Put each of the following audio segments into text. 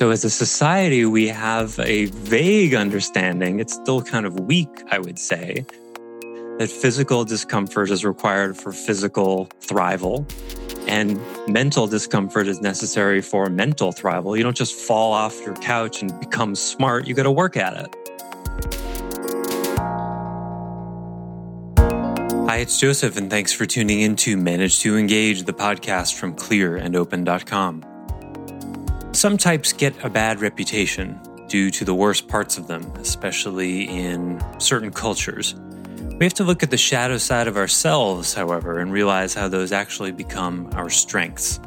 So, as a society, we have a vague understanding, it's still kind of weak, I would say, that physical discomfort is required for physical thrival and mental discomfort is necessary for mental thrival. You don't just fall off your couch and become smart, you got to work at it. Hi, it's Joseph, and thanks for tuning in to Manage to Engage, the podcast from clearandopen.com. Some types get a bad reputation due to the worst parts of them, especially in certain cultures. We have to look at the shadow side of ourselves, however, and realize how those actually become our strengths.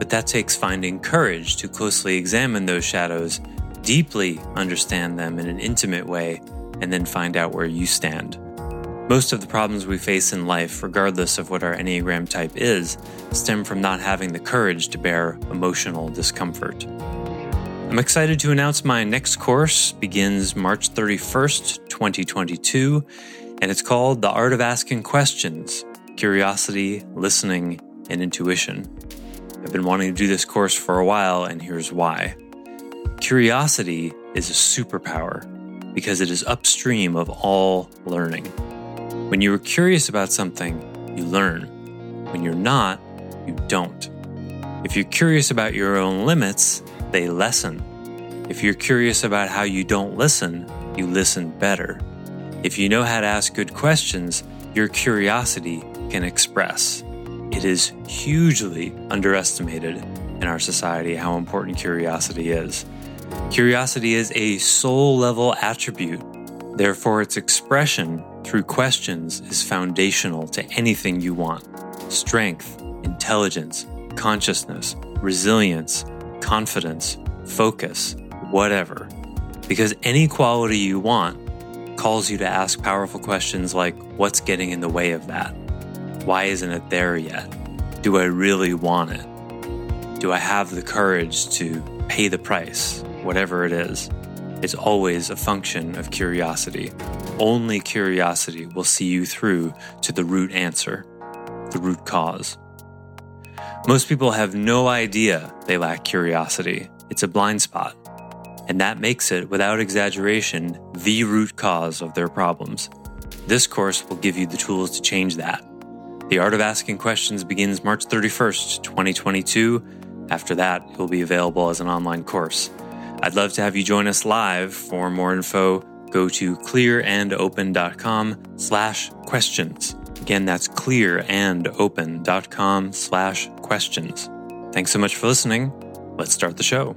But that takes finding courage to closely examine those shadows, deeply understand them in an intimate way, and then find out where you stand. Most of the problems we face in life, regardless of what our Enneagram type is, stem from not having the courage to bear emotional discomfort. I'm excited to announce my next course begins March 31st, 2022, and it's called The Art of Asking Questions Curiosity, Listening, and Intuition. I've been wanting to do this course for a while, and here's why. Curiosity is a superpower because it is upstream of all learning. When you are curious about something, you learn. When you're not, you don't. If you're curious about your own limits, they lessen. If you're curious about how you don't listen, you listen better. If you know how to ask good questions, your curiosity can express. It is hugely underestimated in our society how important curiosity is. Curiosity is a soul level attribute. Therefore, its expression through questions is foundational to anything you want strength, intelligence, consciousness, resilience, confidence, focus, whatever. Because any quality you want calls you to ask powerful questions like what's getting in the way of that? Why isn't it there yet? Do I really want it? Do I have the courage to pay the price, whatever it is? It's always a function of curiosity. Only curiosity will see you through to the root answer, the root cause. Most people have no idea they lack curiosity. It's a blind spot. And that makes it, without exaggeration, the root cause of their problems. This course will give you the tools to change that. The Art of Asking Questions begins March 31st, 2022. After that, it will be available as an online course. I'd love to have you join us live. For more info, go to clearandopen.com slash questions. Again, that's clearandopen.com slash questions. Thanks so much for listening. Let's start the show.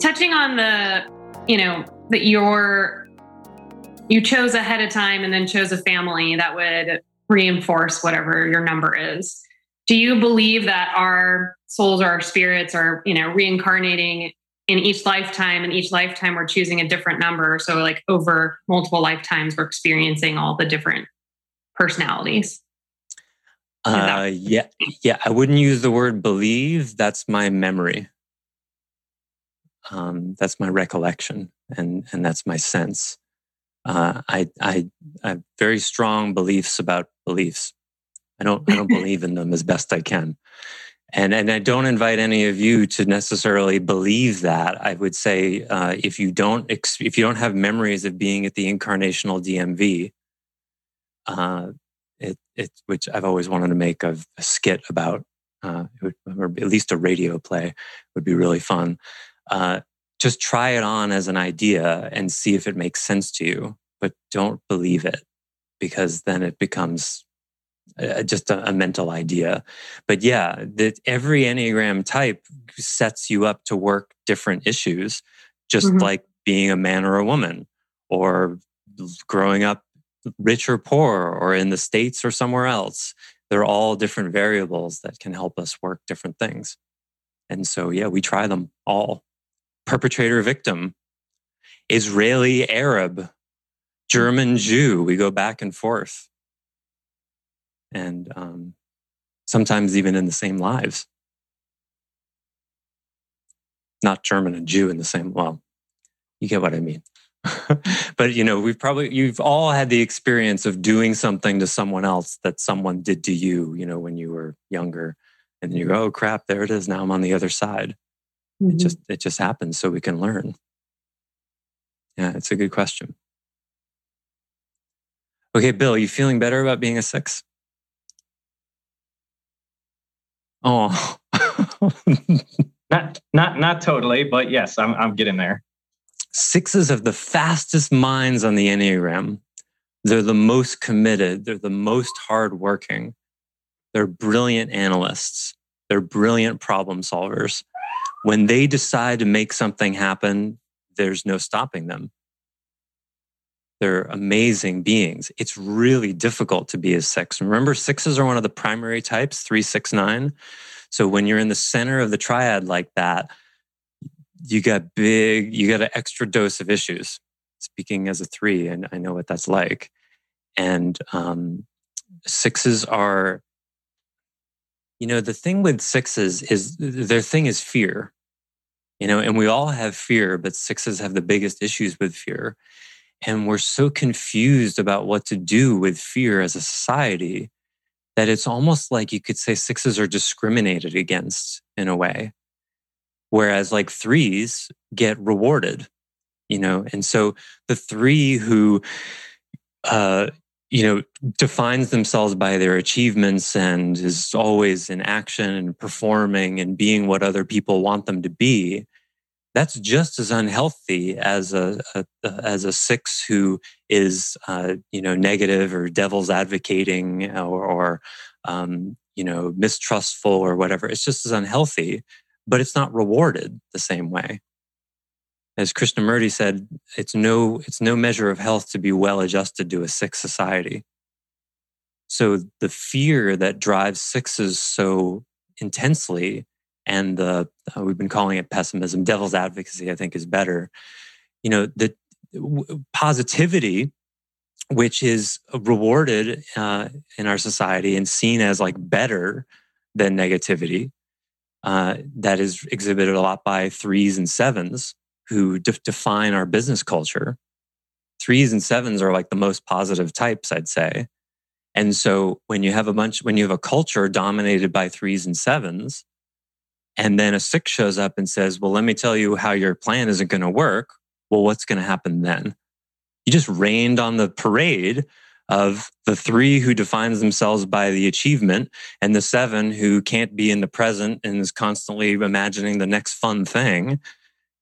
Touching on the, you know, that you're, you chose ahead of time and then chose a family that would reinforce whatever your number is do you believe that our souls or our spirits are you know reincarnating in each lifetime and each lifetime we're choosing a different number? So like over multiple lifetimes we're experiencing all the different personalities? Uh, yeah yeah i wouldn't use the word believe. That's my memory. Um, that's my recollection and and that's my sense. Uh, I, I i have very strong beliefs about beliefs I don't I don't believe in them as best I can. And and I don't invite any of you to necessarily believe that. I would say uh, if you don't if you don't have memories of being at the incarnational DMV, uh, it it which I've always wanted to make a, a skit about, uh, would, or at least a radio play would be really fun. Uh, just try it on as an idea and see if it makes sense to you, but don't believe it because then it becomes uh, just a, a, mental idea. But yeah, that every Enneagram type sets you up to work different issues, just mm-hmm. like being a man or a woman, or growing up rich or poor, or in the States or somewhere else. They're all different variables that can help us work different things. And so, yeah, we try them all. perpetrator victim, Israeli Arab, German Jew. We go back and forth. And um, sometimes even in the same lives. Not German and Jew in the same, well, you get what I mean. but you know, we've probably you've all had the experience of doing something to someone else that someone did to you, you know, when you were younger. And then you go, oh crap, there it is. Now I'm on the other side. Mm-hmm. It just it just happens so we can learn. Yeah, it's a good question. Okay, Bill, you feeling better about being a six? Oh. not not not totally, but yes, I'm I'm getting there. Sixes have the fastest minds on the Enneagram. They're the most committed. They're the most hardworking. They're brilliant analysts. They're brilliant problem solvers. When they decide to make something happen, there's no stopping them. They're amazing beings. It's really difficult to be a six. Remember, sixes are one of the primary types, three, six, nine. So when you're in the center of the triad like that, you got big, you got an extra dose of issues. Speaking as a three, and I know what that's like. And um, sixes are, you know, the thing with sixes is their thing is fear. You know, and we all have fear, but sixes have the biggest issues with fear. And we're so confused about what to do with fear as a society that it's almost like you could say sixes are discriminated against in a way. Whereas like threes get rewarded, you know, and so the three who, uh, you know, defines themselves by their achievements and is always in action and performing and being what other people want them to be that's just as unhealthy as a, a as a six who is uh, you know negative or devil's advocating or, or um, you know mistrustful or whatever. It's just as unhealthy, but it's not rewarded the same way. As Krishnamurti said, it's no it's no measure of health to be well adjusted to a six society. So the fear that drives sixes so intensely and the uh, we've been calling it pessimism. Devil's advocacy i think is better. You know the w- positivity which is rewarded uh, in our society and seen as like better than negativity uh, that is exhibited a lot by threes and sevens who de- define our business culture. Threes and sevens are like the most positive types i'd say. And so when you have a bunch when you have a culture dominated by threes and sevens and then a six shows up and says, Well, let me tell you how your plan isn't going to work. Well, what's going to happen then? You just rained on the parade of the three who defines themselves by the achievement and the seven who can't be in the present and is constantly imagining the next fun thing.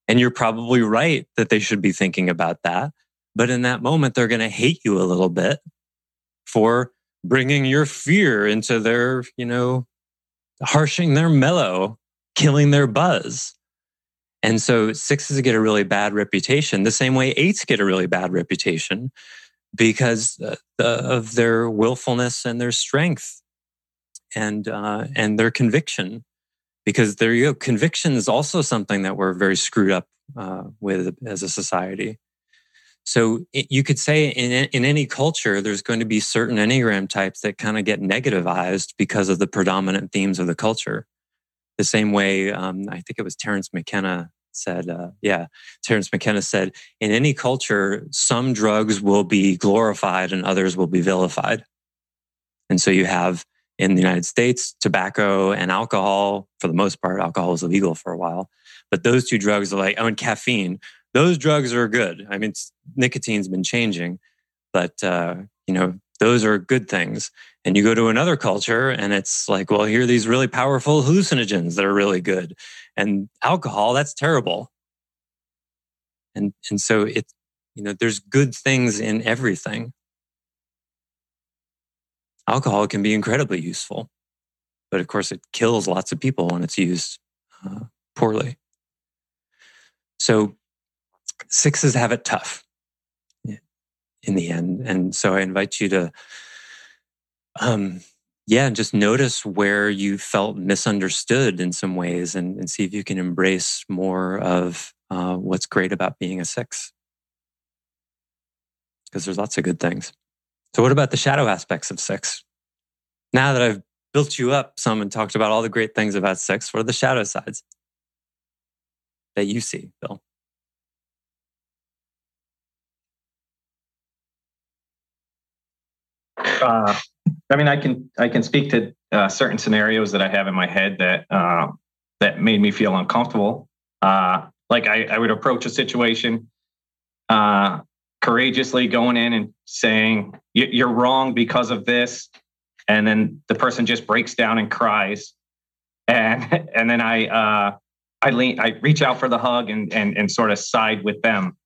And you're probably right that they should be thinking about that. But in that moment, they're going to hate you a little bit for bringing your fear into their, you know, harshing their mellow killing their buzz. And so sixes get a really bad reputation, the same way eights get a really bad reputation because uh, of their willfulness and their strength and uh, and their conviction. Because there you go, conviction is also something that we're very screwed up uh, with as a society. So it, you could say in in any culture, there's going to be certain enneagram types that kind of get negativized because of the predominant themes of the culture the same way um, I think it was Terence McKenna said, uh, yeah, Terence McKenna said, in any culture, some drugs will be glorified and others will be vilified. And so you have in the United States, tobacco and alcohol, for the most part, alcohol was illegal for a while. But those two drugs are like, oh, and caffeine, those drugs are good. I mean, nicotine's been changing, but, uh, you know, those are good things. And you go to another culture and it's like, well, here are these really powerful hallucinogens that are really good. And alcohol, that's terrible. And, and so it, you know, there's good things in everything. Alcohol can be incredibly useful, but of course it kills lots of people when it's used uh, poorly. So sixes have it tough in the end. And so I invite you to, um, yeah, just notice where you felt misunderstood in some ways and, and see if you can embrace more of uh, what's great about being a six. Because there's lots of good things. So, what about the shadow aspects of six? Now that I've built you up some and talked about all the great things about six, what are the shadow sides that you see, Bill? Uh, I mean, I can I can speak to uh, certain scenarios that I have in my head that uh, that made me feel uncomfortable. Uh, like I, I would approach a situation uh, courageously, going in and saying you're wrong because of this, and then the person just breaks down and cries, and and then I uh, I lean I reach out for the hug and and and sort of side with them.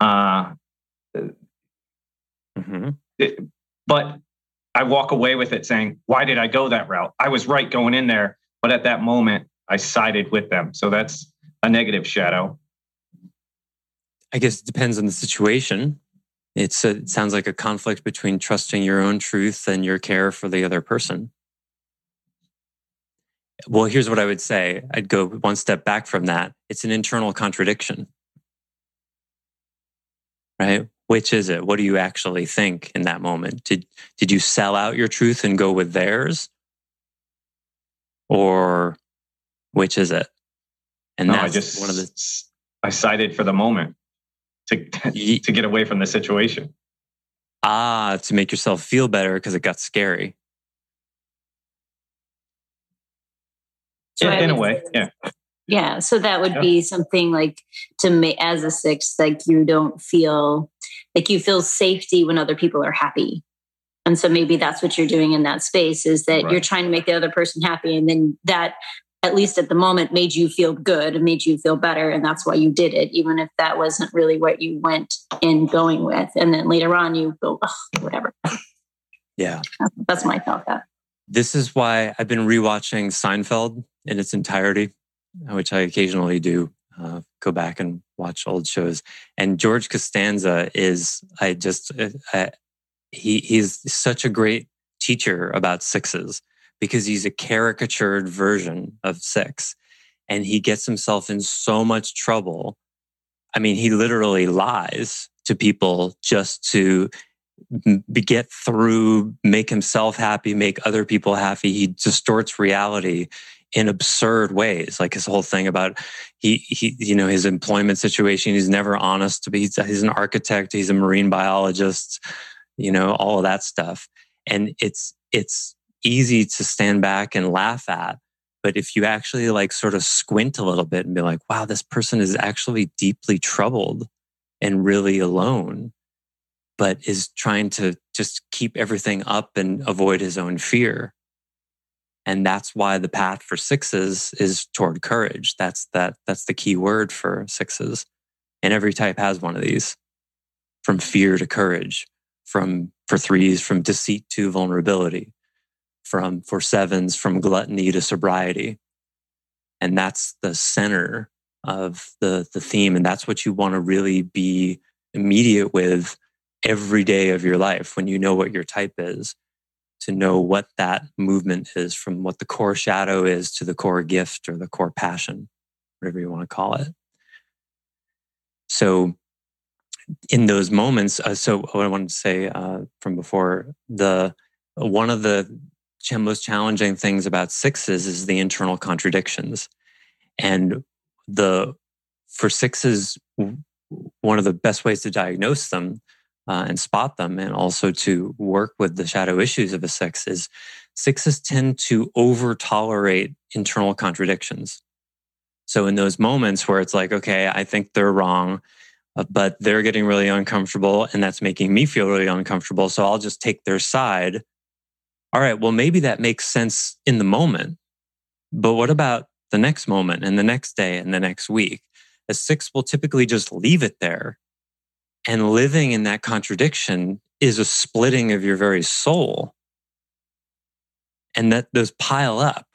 Uh, mm-hmm. it, but I walk away with it saying, why did I go that route? I was right going in there, but at that moment, I sided with them. So that's a negative shadow. I guess it depends on the situation. A, it sounds like a conflict between trusting your own truth and your care for the other person. Well, here's what I would say. I'd go one step back from that. It's an internal contradiction. Right? Which is it? What do you actually think in that moment? Did did you sell out your truth and go with theirs? Or which is it? And no, I just one of the I sided for the moment to to get away from the situation. Ah, to make yourself feel better because it got scary. So in, in a way, yeah. Yeah, so that would be something like to me as a six, like you don't feel like you feel safety when other people are happy. And so maybe that's what you're doing in that space is that right. you're trying to make the other person happy. And then that, at least at the moment, made you feel good and made you feel better. And that's why you did it, even if that wasn't really what you went in going with. And then later on, you go, oh, whatever. Yeah. That's my thought. That. This is why I've been rewatching Seinfeld in its entirety which I occasionally do, uh, go back and watch old shows. And George Costanza is, I just, uh, I, he, he's such a great teacher about sixes because he's a caricatured version of six. And he gets himself in so much trouble. I mean, he literally lies to people just to get through, make himself happy, make other people happy. He distorts reality in absurd ways. Like his whole thing about he he you know his employment situation. He's never honest. He's he's an architect. He's a marine biologist. You know all of that stuff, and it's it's easy to stand back and laugh at. But if you actually like sort of squint a little bit and be like, wow, this person is actually deeply troubled and really alone, but is trying to just keep everything up and avoid his own fear and that's why the path for sixes is toward courage. That's that that's the key word for sixes. And every type has one of these. From fear to courage from for threes from deceit to vulnerability from for sevens from gluttony to sobriety. And that's the center of the the theme and that's what you want to really be immediate with every day of your life when you know what your type is to know what that movement is from what the core shadow is to the core gift or the core passion, whatever you want to call it. So, in those moments, uh, so what I wanted to say uh, from before, the one of the most challenging things about sixes is the internal contradictions, and the for sixes, one of the best ways to diagnose them uh, and spot them and also to work with the shadow issues of a six is sixes tend to over tolerate internal contradictions. So in those moments where it's like, okay, I think they're wrong, uh, but they're getting really uncomfortable and that's making me feel really uncomfortable. So I'll just take their side. All right. Well, maybe that makes sense in the moment, but what about the next moment and the next day and the next week? A six will typically just leave it there and living in that contradiction is a splitting of your very soul. And that those pile up.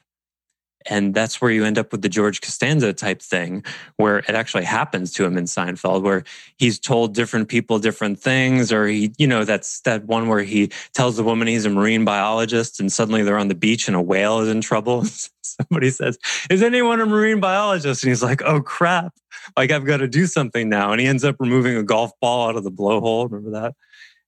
And that's where you end up with the George Costanza type thing, where it actually happens to him in Seinfeld, where he's told different people different things, or he, you know, that's that one where he tells the woman he's a marine biologist and suddenly they're on the beach and a whale is in trouble. Somebody says, Is anyone a marine biologist? And he's like, Oh crap. Like I've got to do something now. And he ends up removing a golf ball out of the blowhole. Remember that?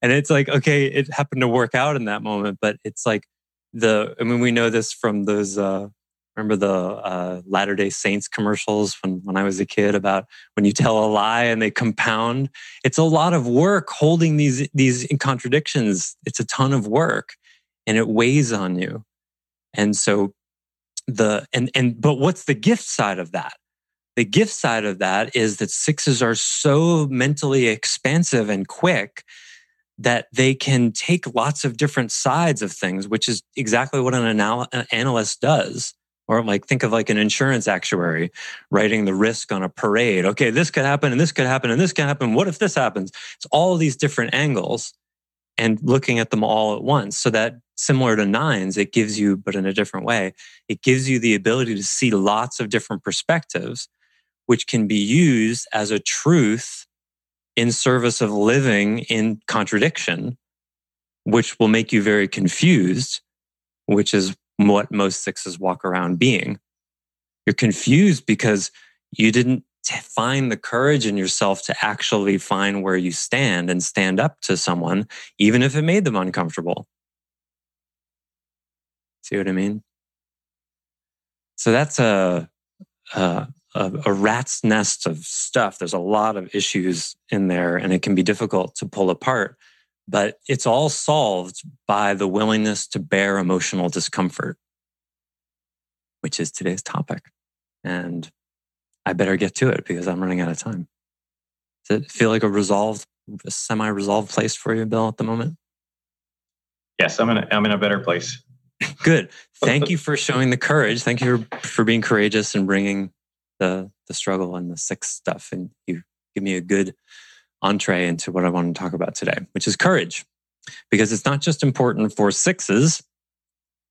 And it's like, okay, it happened to work out in that moment, but it's like the, I mean, we know this from those, uh, remember the uh, Latter day Saints commercials when, when I was a kid about when you tell a lie and they compound. It's a lot of work holding these, these contradictions. It's a ton of work and it weighs on you. And so the, and, and, but what's the gift side of that? The gift side of that is that sixes are so mentally expansive and quick that they can take lots of different sides of things, which is exactly what an, anal- an analyst does or like think of like an insurance actuary writing the risk on a parade. Okay, this could happen and this could happen and this could happen. What if this happens? It's all these different angles and looking at them all at once. So that similar to nines, it gives you, but in a different way, it gives you the ability to see lots of different perspectives, which can be used as a truth in service of living in contradiction, which will make you very confused, which is what most sixes walk around being. You're confused because you didn't find the courage in yourself to actually find where you stand and stand up to someone, even if it made them uncomfortable. See what I mean? So that's a, a, a, rat's nest of stuff. There's a lot of issues in there, and it can be difficult to pull apart but it's all solved by the willingness to bear emotional discomfort, which is today's topic. And I better get to it because I'm running out of time. Does it feel like a resolved, a semi resolved place for you, Bill, at the moment? Yes, I'm in a, I'm in a better place. Good. Thank you for showing the courage. Thank you for, for being courageous and bringing the, the struggle and the sick stuff. And you give me a good entree into what I want to talk about today, which is courage. Because it's not just important for sixes,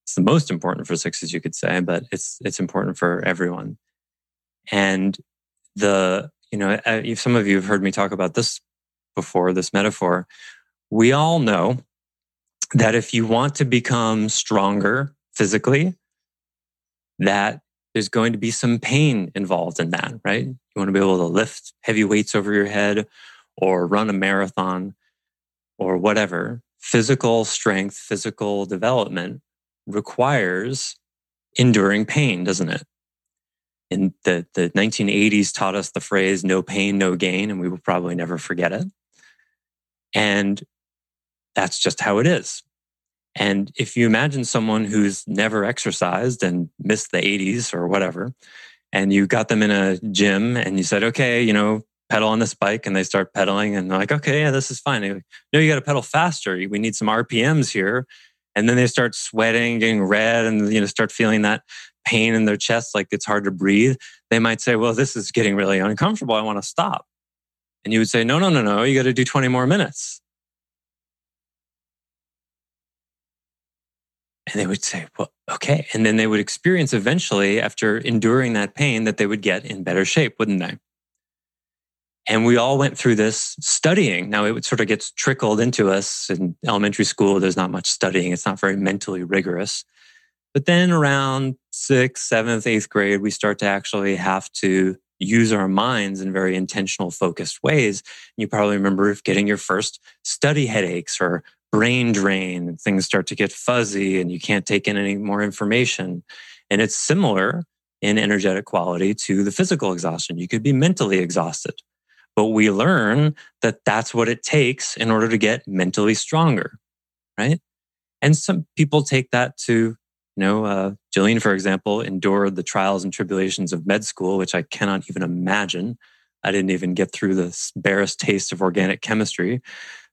it's the most important for sixes, you could say, but it's it's important for everyone. And the, you know, uh, some of you have heard me talk about this before, this metaphor. We all know that if you want to become stronger physically, that there's going to be some pain involved in that, right? You want to be able to lift heavy weights over your head or run a marathon or whatever, physical strength, physical development requires enduring pain, doesn't it? In the, the 1980s taught us the phrase no pain, no gain, and we will probably never forget it. And that's just how it is. And if you imagine someone who's never exercised and missed the 80s or whatever, and you got them in a gym and you said, okay, you know, pedal on this bike and they start pedaling and they're like, okay, yeah, this is fine. No, you got to pedal faster. We need some RPMs here. And then they start sweating, getting red, and you know start feeling that pain in their chest, like it's hard to breathe. They might say, "Well, this is getting really uncomfortable. I want to stop." And you would say, "No, no, no, no. You got to do 20 more minutes." And they would say, well, okay. And then they would experience eventually, after enduring that pain, that they would get in better shape, wouldn't they? And we all went through this studying. Now it sort of gets trickled into us in elementary school. There's not much studying. It's not very mentally rigorous. But then around sixth, seventh, eighth grade, we start to actually have to use our minds in very intentional, focused ways. You probably remember getting your first study headaches or brain drain and things start to get fuzzy and you can't take in any more information. And it's similar in energetic quality to the physical exhaustion. You could be mentally exhausted but we learn that that's what it takes in order to get mentally stronger, right? And some people take that to, you know, uh, Jillian, for example, endured the trials and tribulations of med school, which I cannot even imagine. I didn't even get through the barest taste of organic chemistry.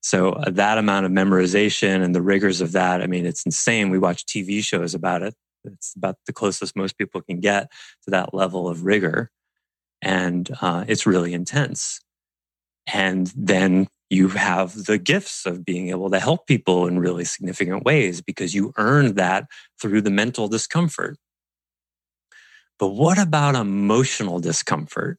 So uh, that amount of memorization and the rigors of that, I mean, it's insane. We watch TV shows about it. It's about the closest most people can get to that level of rigor. And uh, it's really intense. And then you have the gifts of being able to help people in really significant ways because you earned that through the mental discomfort. But what about emotional discomfort?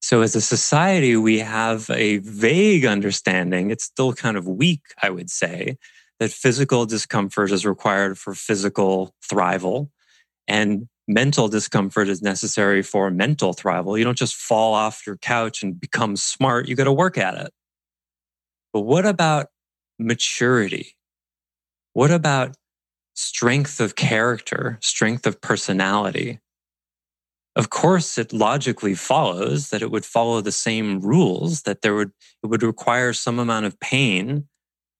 So, as a society, we have a vague understanding, it's still kind of weak, I would say, that physical discomfort is required for physical thrival and mental discomfort is necessary for mental thrival. You don't just fall off your couch and become smart, you got to work at it. But what about maturity? What about strength of character, strength of personality? Of course, it logically follows that it would follow the same rules, that there would, it would require some amount of pain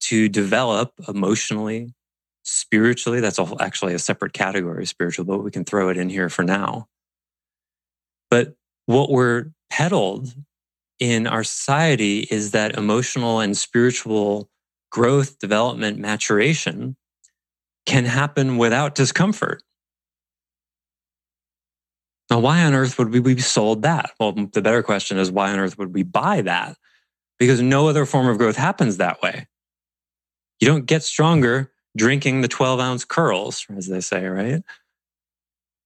to develop emotionally, spiritually. That's actually a separate category, spiritual, but we can throw it in here for now. But what we're peddled in our society is that emotional and spiritual growth, development, maturation can happen without discomfort. Now, why on earth would we be sold that? Well, the better question is why on earth would we buy that? Because no other form of growth happens that way. You don't get stronger drinking the 12 ounce curls, as they say, right?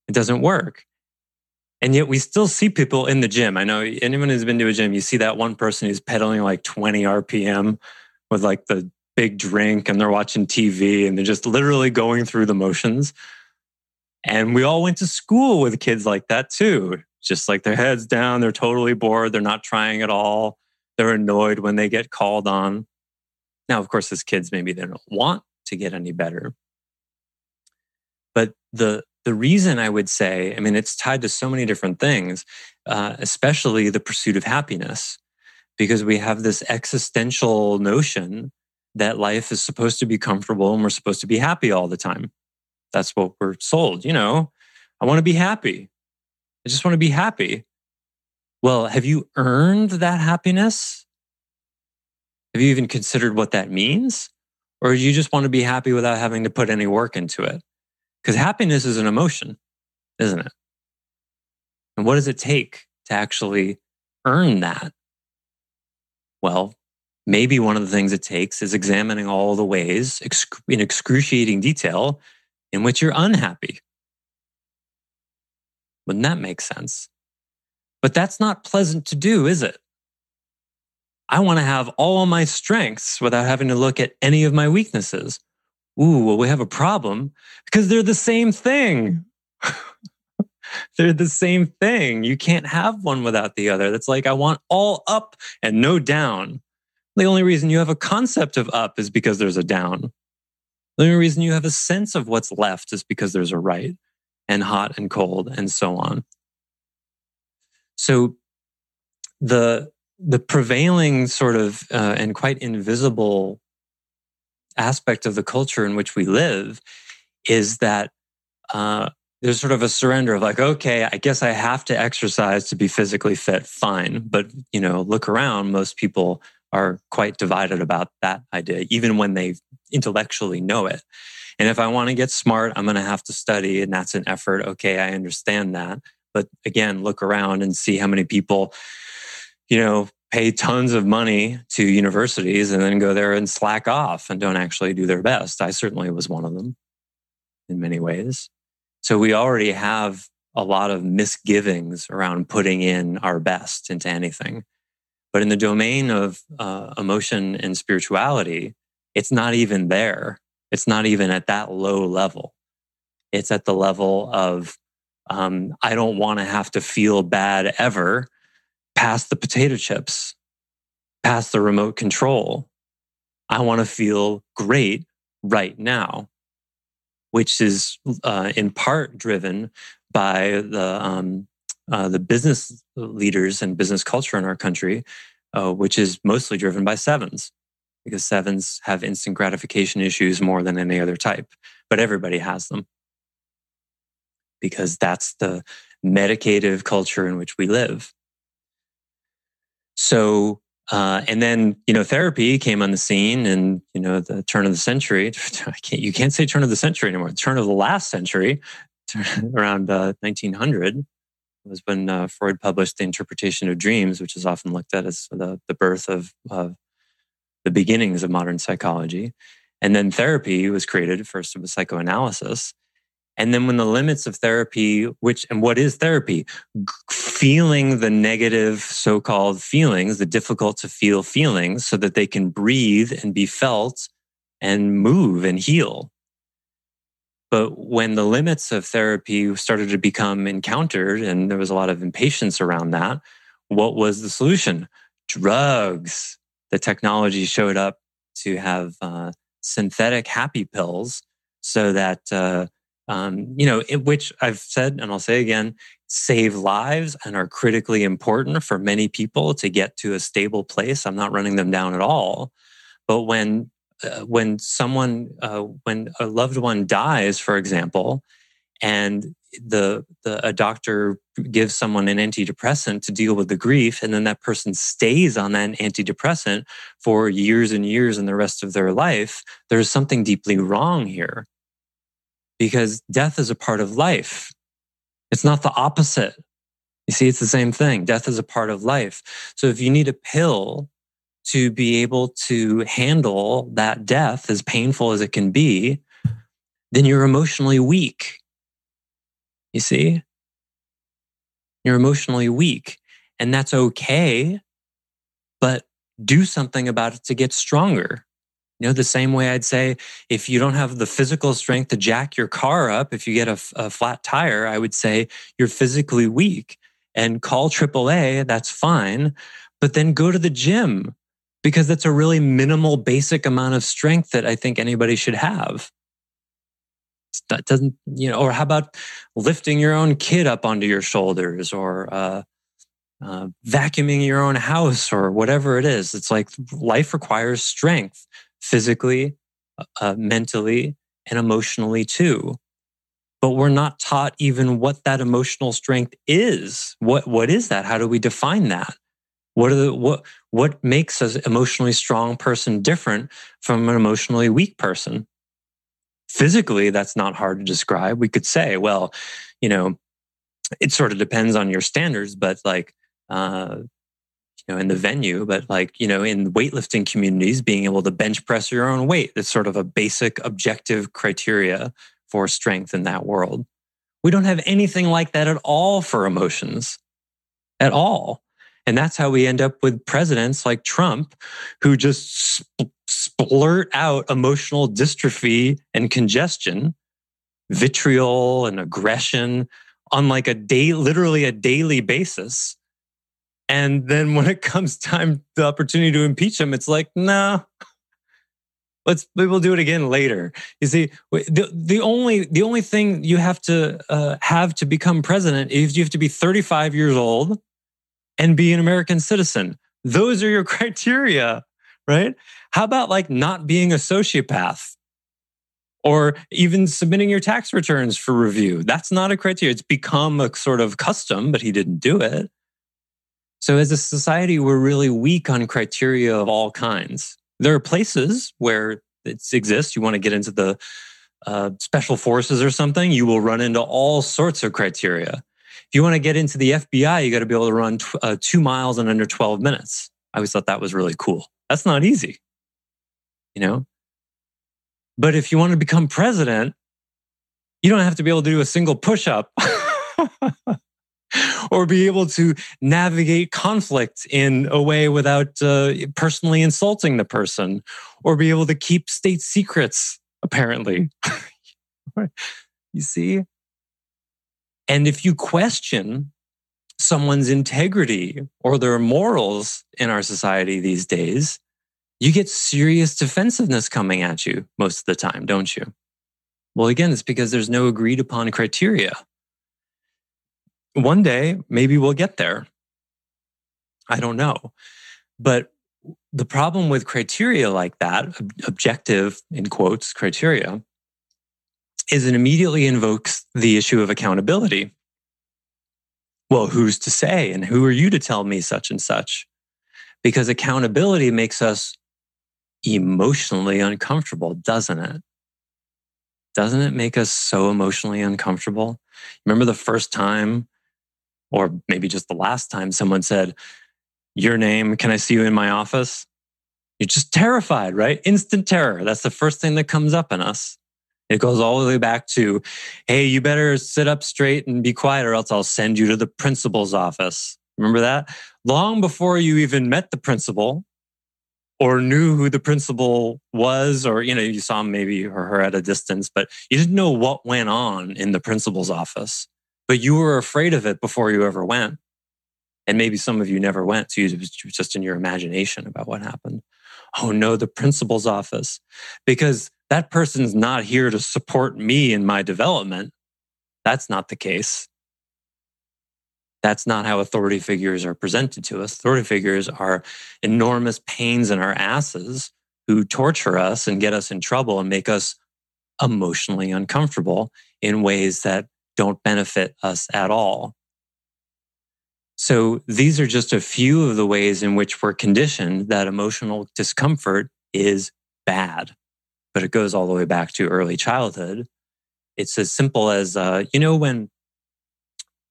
It doesn't work. And yet we still see people in the gym. I know anyone who's been to a gym, you see that one person who's pedaling like 20 RPM with like the big drink and they're watching TV and they're just literally going through the motions. And we all went to school with kids like that too. Just like their heads down, they're totally bored, they're not trying at all. They're annoyed when they get called on. Now, of course, as kids, maybe they don't want to get any better. But the the reason I would say, I mean, it's tied to so many different things, uh, especially the pursuit of happiness, because we have this existential notion that life is supposed to be comfortable and we're supposed to be happy all the time. That's what we're sold. You know, I want to be happy. I just want to be happy. Well, have you earned that happiness? Have you even considered what that means? Or you just want to be happy without having to put any work into it? Because happiness is an emotion, isn't it? And what does it take to actually earn that? Well, maybe one of the things it takes is examining all the ways in excruciating detail in which you're unhappy. Wouldn't that make sense? But that's not pleasant to do, is it? I want to have all my strengths without having to look at any of my weaknesses. Ooh, well, we have a problem because they're the same thing. they're the same thing. You can't have one without the other. That's like, I want all up and no down. The only reason you have a concept of up is because there's a down. The only reason you have a sense of what's left is because there's a right and hot and cold and so on. So the the prevailing sort of uh, and quite invisible aspect of the culture in which we live is that uh, there's sort of a surrender of like, okay, I guess I have to exercise to be physically fit. Fine, but you know, look around. Most people are quite divided about that idea, even when they intellectually know it. And if I want to get smart, I'm going to have to study, and that's an effort. Okay, I understand that. But again, look around and see how many people, you know, pay tons of money to universities and then go there and slack off and don't actually do their best. I certainly was one of them in many ways. So we already have a lot of misgivings around putting in our best into anything. But in the domain of uh, emotion and spirituality, it's not even there. It's not even at that low level. It's at the level of, um, I don't want to have to feel bad ever past the potato chips, past the remote control. I want to feel great right now, which is uh, in part driven by the um, uh, the business leaders and business culture in our country, uh, which is mostly driven by sevens, because sevens have instant gratification issues more than any other type, but everybody has them because that's the medicative culture in which we live. So, uh, and then you know, therapy came on the scene, and you know, the turn of the century. Can't, you can't say turn of the century anymore. The turn of the last century, around uh, 1900, was when uh, Freud published the Interpretation of Dreams, which is often looked at as the the birth of the beginnings of modern psychology. And then therapy was created. First, it was psychoanalysis. And then when the limits of therapy, which, and what is therapy? Feeling the negative so called feelings, the difficult to feel feelings so that they can breathe and be felt and move and heal. But when the limits of therapy started to become encountered and there was a lot of impatience around that, what was the solution? Drugs. The technology showed up to have uh, synthetic happy pills so that uh, um, you know, it, which I've said and I'll say again, save lives and are critically important for many people to get to a stable place. I'm not running them down at all. But when uh, when someone uh, when a loved one dies, for example, and the, the a doctor gives someone an antidepressant to deal with the grief, and then that person stays on that antidepressant for years and years and the rest of their life, there's something deeply wrong here because death is a part of life. It's not the opposite. You see, it's the same thing. Death is a part of life. So if you need a pill to be able to handle that death, as painful as it can be, then you're emotionally weak. You see? You're emotionally weak. And that's okay, but do something about it to get stronger. You know, the same way I'd say if you don't have the physical strength to jack your car up, if you get a, a flat tire, I would say you're physically weak and call AAA. That's fine. But then go to the gym because that's a really minimal, basic amount of strength that I think anybody should have. That doesn't, you know, or how about lifting your own kid up onto your shoulders or, uh, uh, vacuuming your own house or whatever it is. It's like life requires strength physically, uh, mentally, and emotionally too. But we're not taught even what that emotional strength is. What what is that? How do we define that? What are the what what makes an emotionally strong person different from an emotionally weak person? Physically, that's not hard to describe. We could say, well, you know, it sort of depends on your standards, but like uh, you know, in the venue, but like, you know, in weightlifting communities, being able to bench press your own weight. It's sort of a basic objective criteria for strength in that world. We don't have anything like that at all for emotions at all. And that's how we end up with presidents like Trump, who just splurt out emotional dystrophy and congestion, vitriol and aggression on like a day, literally a daily basis and then when it comes time, the opportunity to impeach him, it's like, nah, let's we'll do it again later. You see, the the only the only thing you have to uh, have to become president is you have to be 35 years old and be an American citizen. Those are your criteria, right? How about like not being a sociopath? Or even submitting your tax returns for review. That's not a criteria. It's become a sort of custom, but he didn't do it. So as a society, we're really weak on criteria of all kinds. There are places where it exists. You want to get into the uh, special forces or something, you will run into all sorts of criteria. If you want to get into the FBI, you got to be able to run tw- uh, two miles in under 12 minutes. I always thought that was really cool. That's not easy, you know? But if you want to become president, you don't have to be able to do a single push up. or be able to navigate conflict in a way without uh, personally insulting the person, or be able to keep state secrets, apparently. you see? And if you question someone's integrity or their morals in our society these days, you get serious defensiveness coming at you most of the time, don't you? Well, again, it's because there's no agreed upon criteria one day, maybe we'll get there. I don't know. But the problem with criteria like that, objective in quotes criteria, is it immediately invokes the issue of accountability. Well, who's to say? And who are you to tell me such and such? Because accountability makes us emotionally uncomfortable, doesn't it? Doesn't it make us so emotionally uncomfortable? Remember the first time or maybe just the last time someone said, Your name, can I see you in my office? You're just terrified, right? Instant terror. That's the first thing that comes up in us. It goes all the way back to, hey, you better sit up straight and be quiet or else I'll send you to the principal's office. Remember that? Long before you even met the principal or knew who the principal was, or, you know, you saw him maybe or her at a distance, but you didn't know what went on in the principal's office, but you were afraid of it before you ever went. And maybe some of you never went. So it was just in your imagination about what happened. Oh no, the principal's office. Because that person's not here to support me in my development. That's not the case. That's not how authority figures are presented to us. Authority figures are enormous pains in our asses who torture us and get us in trouble and make us emotionally uncomfortable in ways that don't benefit us at all. So these are just a few of the ways in which we're conditioned that emotional discomfort is bad but it goes all the way back to early childhood. It's as simple as, uh, you know, when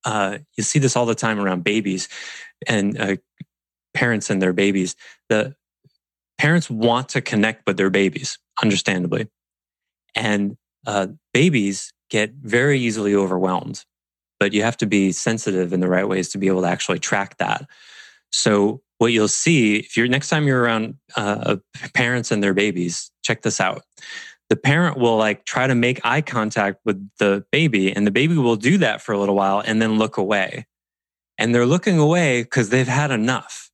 uh, you see this all the time around babies and uh, parents and their babies, the parents want to connect with their babies, understandably. And uh, babies get very easily overwhelmed, but you have to be sensitive in the right ways to be able to actually track that. So what you'll see if you're next time you're around uh, parents and their babies, check this out. The parent will like try to make eye contact with the baby, and the baby will do that for a little while and then look away. And they're looking away because they've had enough.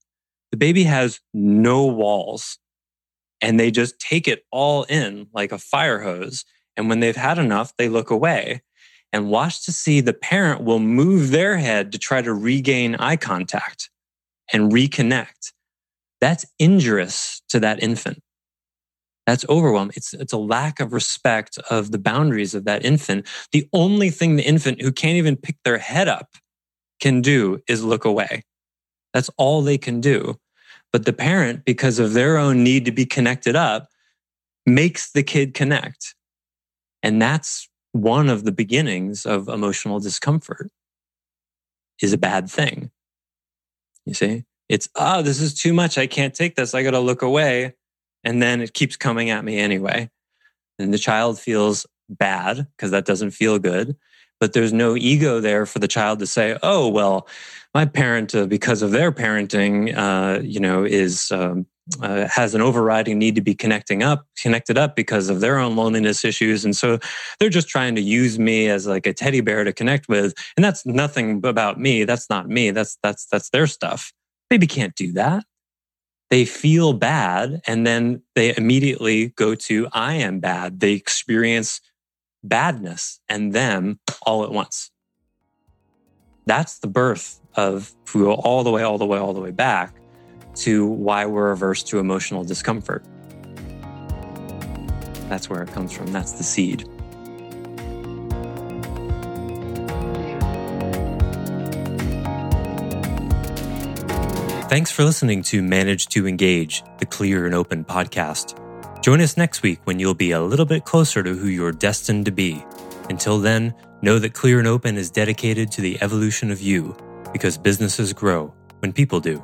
The baby has no walls and they just take it all in like a fire hose. And when they've had enough, they look away and watch to see the parent will move their head to try to regain eye contact and reconnect, that's injurious to that infant. That's overwhelm. It's, it's a lack of respect of the boundaries of that infant. The only thing the infant who can't even pick their head up can do is look away. That's all they can do. But the parent, because of their own need to be connected up, makes the kid connect. And that's one of the beginnings of emotional discomfort is a bad thing. You see, it's, oh, this is too much. I can't take this. I got to look away. And then it keeps coming at me anyway. And the child feels bad because that doesn't feel good. But there's no ego there for the child to say, oh, well, my parent, uh, because of their parenting, uh, you know, is, um, uh, has an overriding need to be connecting up, connected up because of their own loneliness issues. And so they're just trying to use me as like a teddy bear to connect with. And that's nothing about me. That's not me. That's, that's, that's their stuff. Baby can't do that. They feel bad and then they immediately go to, I am bad. They experience badness and them all at once. That's the birth of, if we go all the way, all the way, all the way back, to why we're averse to emotional discomfort. That's where it comes from. That's the seed. Thanks for listening to Manage to Engage, the Clear and Open podcast. Join us next week when you'll be a little bit closer to who you're destined to be. Until then, know that Clear and Open is dedicated to the evolution of you because businesses grow when people do.